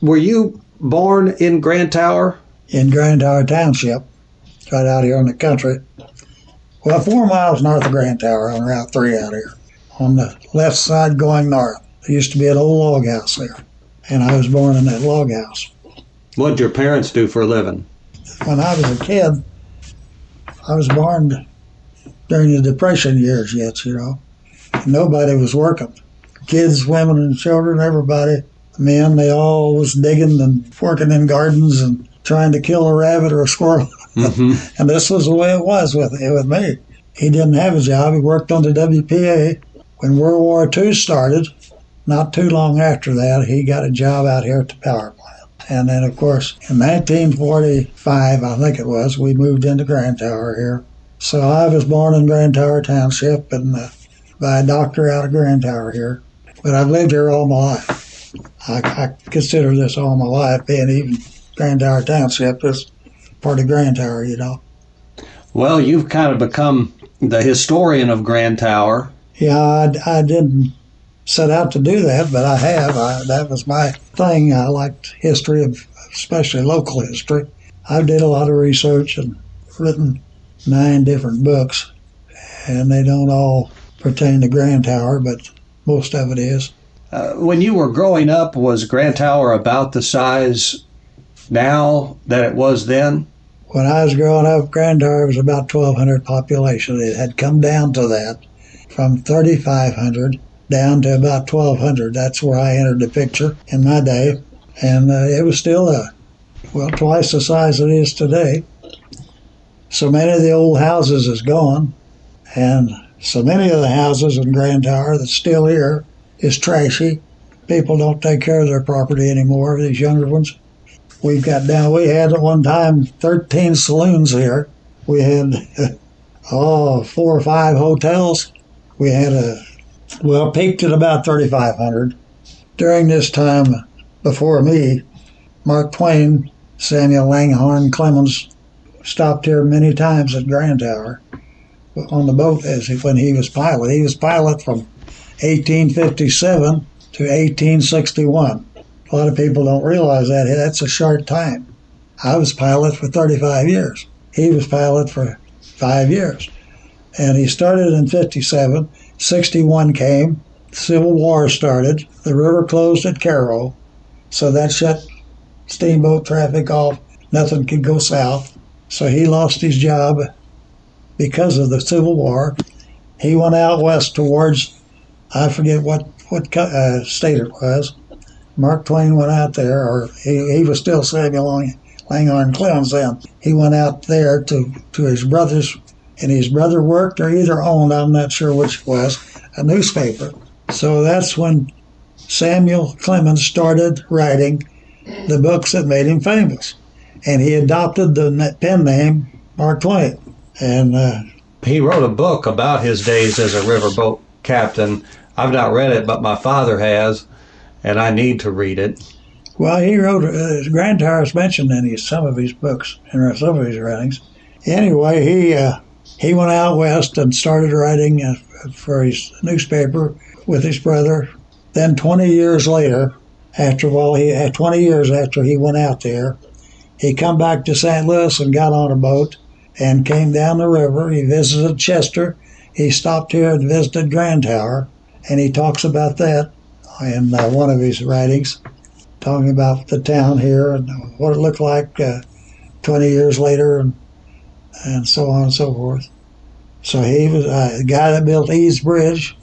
Were you born in Grand Tower? in Grand Tower Township, right out here in the country. Well, four miles north of Grand Tower on Route 3 out here, on the left side going north. There used to be an old log house there, and I was born in that log house. What'd your parents do for a living? When I was a kid, I was born during the Depression years yet, you know. Nobody was working. Kids, women, and children, everybody, men, they all was digging and working in gardens and trying to kill a rabbit or a squirrel. Mm-hmm. And this was the way it was with with me. He didn't have a job. He worked on the WPA. When World War II started, not too long after that, he got a job out here at the power plant. And then, of course, in 1945, I think it was, we moved into Grand Tower here. So I was born in Grand Tower Township and uh, by a doctor out of Grand Tower here. But I've lived here all my life. I, I consider this all my life, being even Grand Tower Township is part of Grand Tower, you know. Well, you've kind of become the historian of Grand Tower. Yeah, I, I didn't set out to do that, but I have. I, that was my thing. I liked history, of, especially local history. I did a lot of research and written nine different books, and they don't all pertain to Grand Tower, but most of it is. Uh, when you were growing up, was Grand Tower about the size now that it was then? When I was growing up, Grand Tower was about 1,200 population. It had come down to that from 3,500 down to about 1,200. That's where I entered the picture in my day. And uh, it was still, uh, well, twice the size it is today. So many of the old houses is gone. And so many of the houses in Grand Tower that's still here is trashy. People don't take care of their property anymore, these younger ones. We've got down, we had at one time 13 saloons here. We had, oh, four or five hotels. We had a, well, peaked at about 3,500. During this time, before me, Mark Twain, Samuel Langhorne Clemens stopped here many times at Grand Tower on the boat as he, when he was pilot. He was pilot from 1857 to 1861. A lot of people don't realize that. That's a short time. I was pilot for 35 years. He was pilot for five years. And he started in 57. 61 came. Civil War started. The river closed at Cairo. So that shut steamboat traffic off. Nothing could go south. So he lost his job because of the Civil War. He went out west towards, I forget what, what uh, state it was. Mark Twain went out there, or he, he was still Samuel Lang, Langhorne Clemens then. He went out there to, to his brother's, and his brother worked or either owned, I'm not sure which it was, a newspaper. So that's when Samuel Clemens started writing the books that made him famous. And he adopted the pen name Mark Twain. And uh, He wrote a book about his days as a riverboat captain. I've not read it, but my father has, and I need to read it. Well, he wrote, uh, Grand Tower is mentioned in his, some of his books and some of his writings. Anyway, he uh, he went out west and started writing uh, for his newspaper with his brother. Then, 20 years later, after well, he had 20 years after he went out there, he come back to St. Louis and got on a boat and came down the river. He visited Chester. He stopped here and visited Grand Tower, and he talks about that in uh, one of his writings talking about the town here and what it looked like uh, 20 years later and, and so on and so forth. So he was uh, the guy that built Eads Bridge.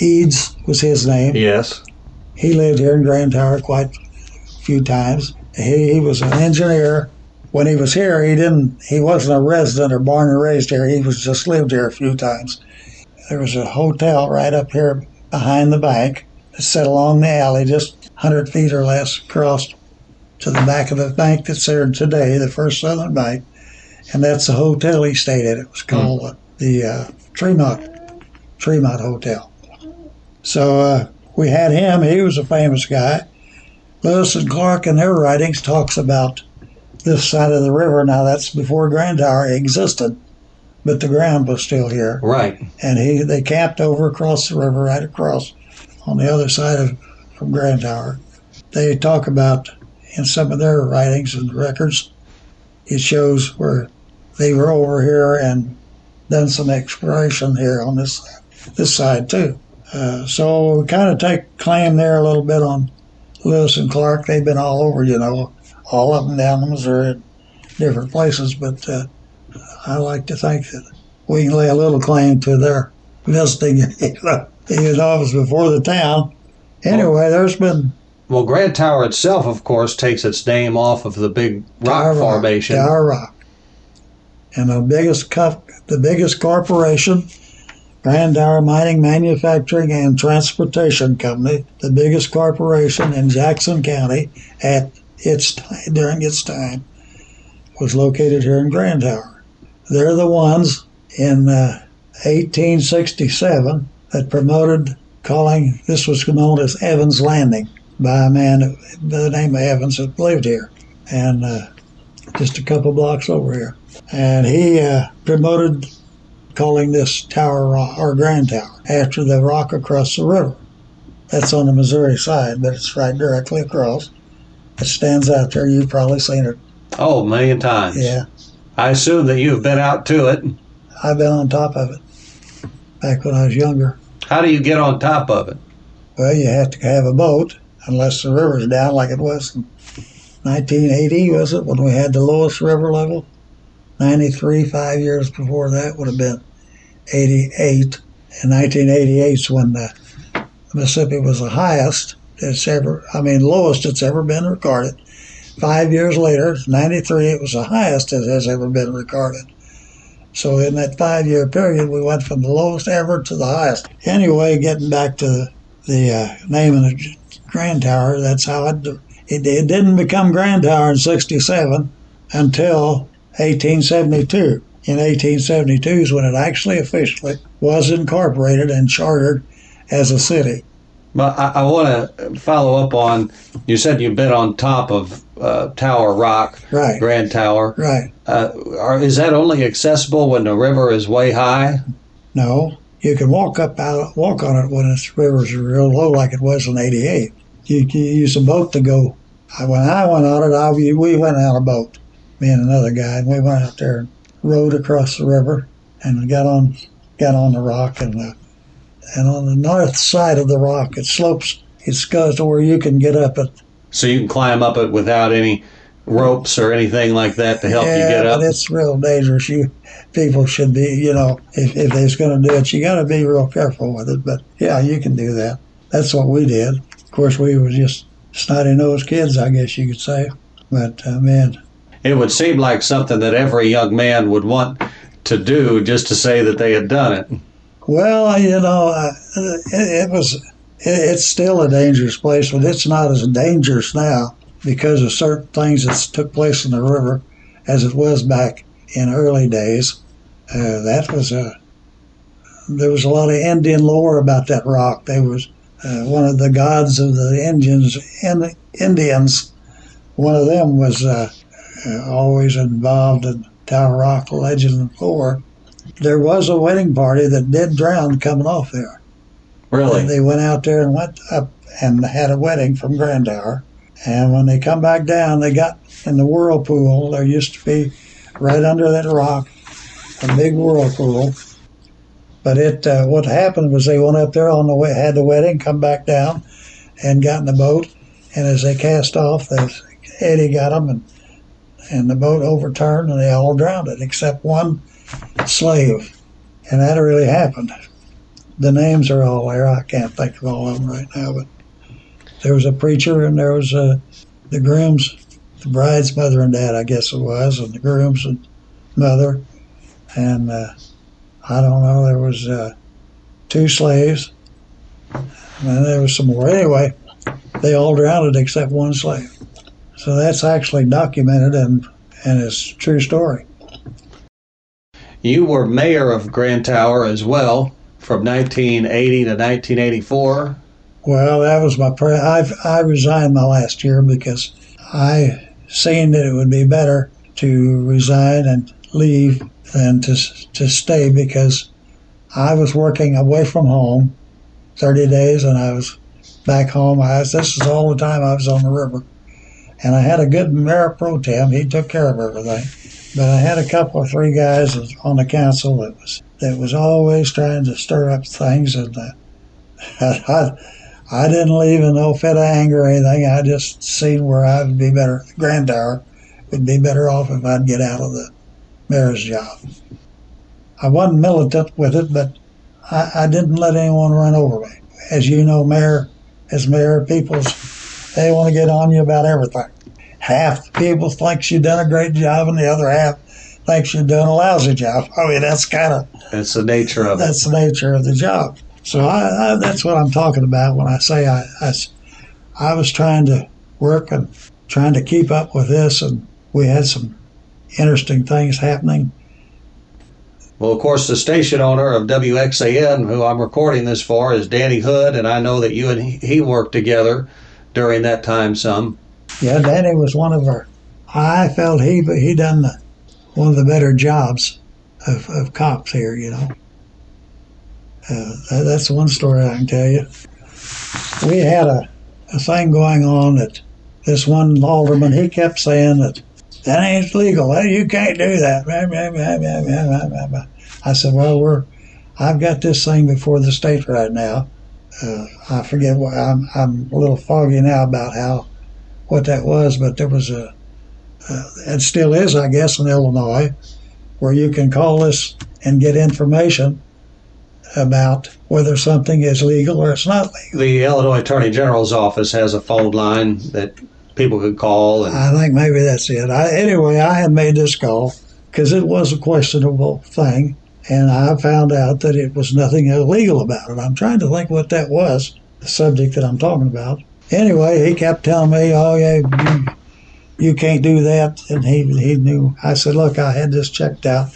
Eads was his name. Yes. He lived here in Grand Tower quite a few times. He, he was an engineer. When he was here, he didn't. He wasn't a resident or born and raised here. He was just lived here a few times. There was a hotel right up here behind the bank, set along the alley, just 100 feet or less across to the back of the bank that's there today, the First Southern Bank, and that's the hotel he stayed at. It was called mm. the uh, Tremont Tremont Hotel. So uh, we had him. He was a famous guy. Lewis and Clark in their writings talks about this side of the river. Now that's before Grand Tower existed, but the ground was still here. Right. And he they camped over across the river, right across on the other side of from Grand Tower. they talk about in some of their writings and records, it shows where they were over here and done some exploration here on this this side too. Uh, so we kind of take claim there a little bit on Lewis and Clark. They've been all over, you know, all up and down the Missouri, different places. But uh, I like to think that we can lay a little claim to their visiting, you know, even though it was before the town. Anyway, there's been Well, Grand Tower itself, of course, takes its name off of the big rock Tower formation. Tower Rock. And the biggest co- the biggest corporation, Grand Tower Mining, Manufacturing, and Transportation Company, the biggest corporation in Jackson County at its ti- during its time, was located here in Grand Tower. They're the ones in uh, 1867 that promoted calling this was known as Evans Landing by a man by the name of Evans that lived here, and uh, just a couple blocks over here. And he uh, promoted calling this Tower or Grand Tower after the rock across the river. That's on the Missouri side, but it's right directly across. It stands out there. You've probably seen it. Oh, a million times. Yeah, I assume that you've been out to it. I've been on top of it back when I was younger. How do you get on top of it? Well, you have to have a boat, unless the river's down like it was in 1980, was it, when we had the lowest river level? 93, five years before that would have been 88. And 1988 is when the Mississippi was the highest it's ever, I mean, lowest it's ever been recorded. Five years later, 93, it was the highest it has ever been recorded. So in that five year period, we went from the lowest ever to the highest. Anyway, getting back to the uh, name of the Grand Tower, that's how it, it, it didn't become Grand Tower in 67 until 1872. In 1872 is when it actually officially was incorporated and chartered as a city. But I, I want to follow up on. You said you've been on top of uh, Tower Rock, Right, Grand Tower. right. Uh, are, is that only accessible when the river is way high? No, you can walk up out, walk on it when its rivers real low, like it was in '88. You can use a boat to go. I, when I went on it, I, we went on a boat, me and another guy, and we went out there and rowed across the river and got on, got on the rock, and uh, and on the north side of the rock, it slopes. It goes to where you can get up it. So you can climb up it without any ropes or anything like that to help yeah, you get up. but it's real dangerous. You people should be, you know, if if they're going to do it, you got to be real careful with it. But yeah, you can do that. That's what we did. Of course, we were just snotty nosed kids, I guess you could say. But uh, man, It would seem like something that every young man would want to do just to say that they had done it. Well, you know, uh, it, it was. It, it's still a dangerous place, but it's not as dangerous now because of certain things that took place in the river, as it was back in early days. Uh, that was a. There was a lot of Indian lore about that rock. There was uh, one of the gods of the Indians. In, Indians, one of them was uh, uh, always involved in Tower Rock legend and lore. There was a wedding party that did drown coming off there. Really? They went out there and went up and had a wedding from Grand Tower. And when they come back down, they got in the whirlpool. There used to be right under that rock a big whirlpool. But it, uh, what happened was they went up there on the way, had the wedding, come back down, and got in the boat. And as they cast off, the eddy got them, and and the boat overturned, and they all drowned it except one slave. And that really happened the names are all there. I can't think of all of them right now, but there was a preacher and there was uh, the groom's, the bride's mother and dad, I guess it was, and the groom's mother, and uh, I don't know. There was uh, two slaves, and there was some more. Anyway, they all drowned except one slave. So that's actually documented and and it's a true story. You were mayor of Grand Tower as well from 1980 to 1984. Well, that was my pre- I I resigned my last year because I seen that it would be better to resign and leave than to to stay because I was working away from home 30 days and I was back home. I was, this is all the time I was on the river, and I had a good mayor pro tem. He took care of everything, but I had a couple of three guys on the council that was that was always trying to stir up things, and uh, I, I didn't leave in no fit of anger or anything. I just seen where I would be better. Grand Tower would be better off if I'd get out of the mayor's job. I wasn't militant with it, but I, I didn't let anyone run over me. As you know, mayor, as mayor, people's they want to get on you about everything. Half the people think you've done a great job, and the other half thinks you're doing a lousy job. I mean, that's kind of That's the nature of it. that's the nature of the job. So I, I, that's what I'm talking about when I say I—I was trying to work and trying to keep up with this, and we had some interesting things happening. Well, of course, the station owner of WXAN, who I'm recording this for, is Danny Hood, and I know that you and he he worked together during that time some. Yeah, Danny was one of our. I felt he he done the, one of the better jobs of, of cops here. You know, uh, that, that's one story I can tell you. We had a, a thing going on that this one alderman he kept saying that that ain't legal. You can't do that. I said, well, we're I've got this thing before the state right now. Uh, I forget what I'm I'm a little foggy now about how what that was, but there was a, uh, it still is, I guess, in Illinois, where you can call this and get information about whether something is legal or it's not legal. The Illinois Attorney General's office has a phone line that people could call, and I think maybe that's it. I, anyway, I had made this call because it was a questionable thing, and I found out that it was nothing illegal about it. I'm trying to think what that was, the subject that I'm talking about. Anyway, he kept telling me, "Oh yeah, you, you can't do that," and he he knew. I said, "Look, I had this checked out,"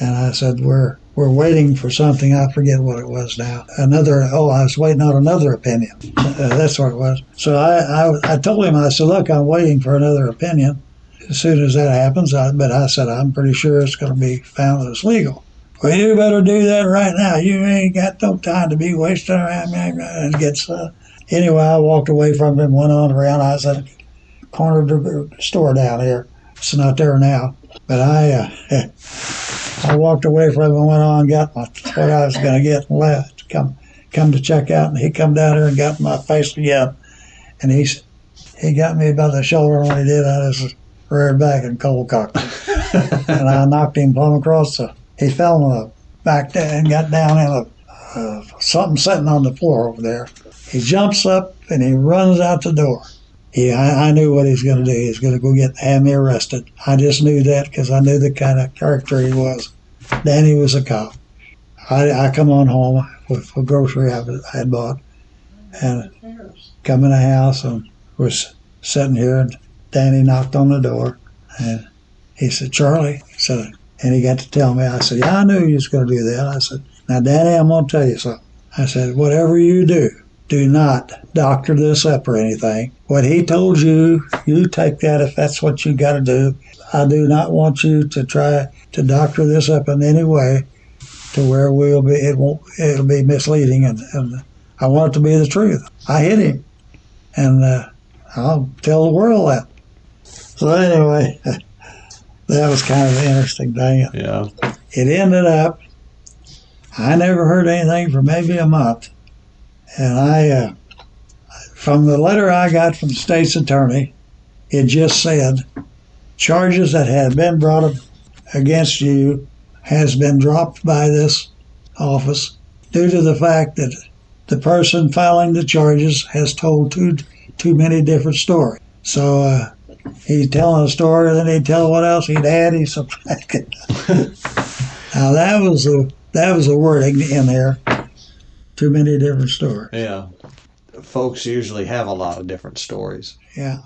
and I said, "We're we're waiting for something. I forget what it was now. Another. Oh, I was waiting on another opinion. Uh, that's what it was. So I, I I told him, I said, "Look, I'm waiting for another opinion." As soon as that happens, I, but I said, I'm pretty sure it's going to be found as legal. Well, you better do that right now. You ain't got no time to be wasting around. And gets uh, anyway. I walked away from him, went on around. I was at a corner of the store down here. It's not there now, but I uh, I walked away from him went on and got my what I was going to get and left. Come come to check out, and he come down here and got my face again, and he's he got me by the shoulder. and When he did, I just reared back and cold cocked him, and I knocked him plumb across the. He fell on the back and got down in a uh, something sitting on the floor over there. He jumps up and he runs out the door. He, I, I knew what he's going to do. He's going to go get have me arrested. I just knew that because I knew the kind of character he was. Danny was a cop. I, I come on home with a grocery I had bought, and come in the house and was sitting here and Danny knocked on the door and he said, Charlie, he said, and he got to tell me, I said, yeah, I knew you was going to do that. I said, now, Danny, I'm going to tell you something. I said, whatever you do, do not doctor this up or anything. What he told you, you take that if that's what you got to do. I do not want you to try to doctor this up in any way to where we'll be, it won't, it'll be misleading and, and I want it to be the truth. I hit him and, uh, I'll tell the world that. So anyway, that was kind of an interesting thing. yeah, It ended up, I never heard anything for maybe a month, and I, uh, from the letter I got from the state's attorney, it just said charges that had been brought up against you has been dropped by this office due to the fact that the person filing the charges has told too too many different stories. So uh, he's telling a story, then he'd tell what else he'd add, he subtracted. now that was a that was a wording in there. Too many different stories. yeah. Folks usually have a lot of different stories. Yeah.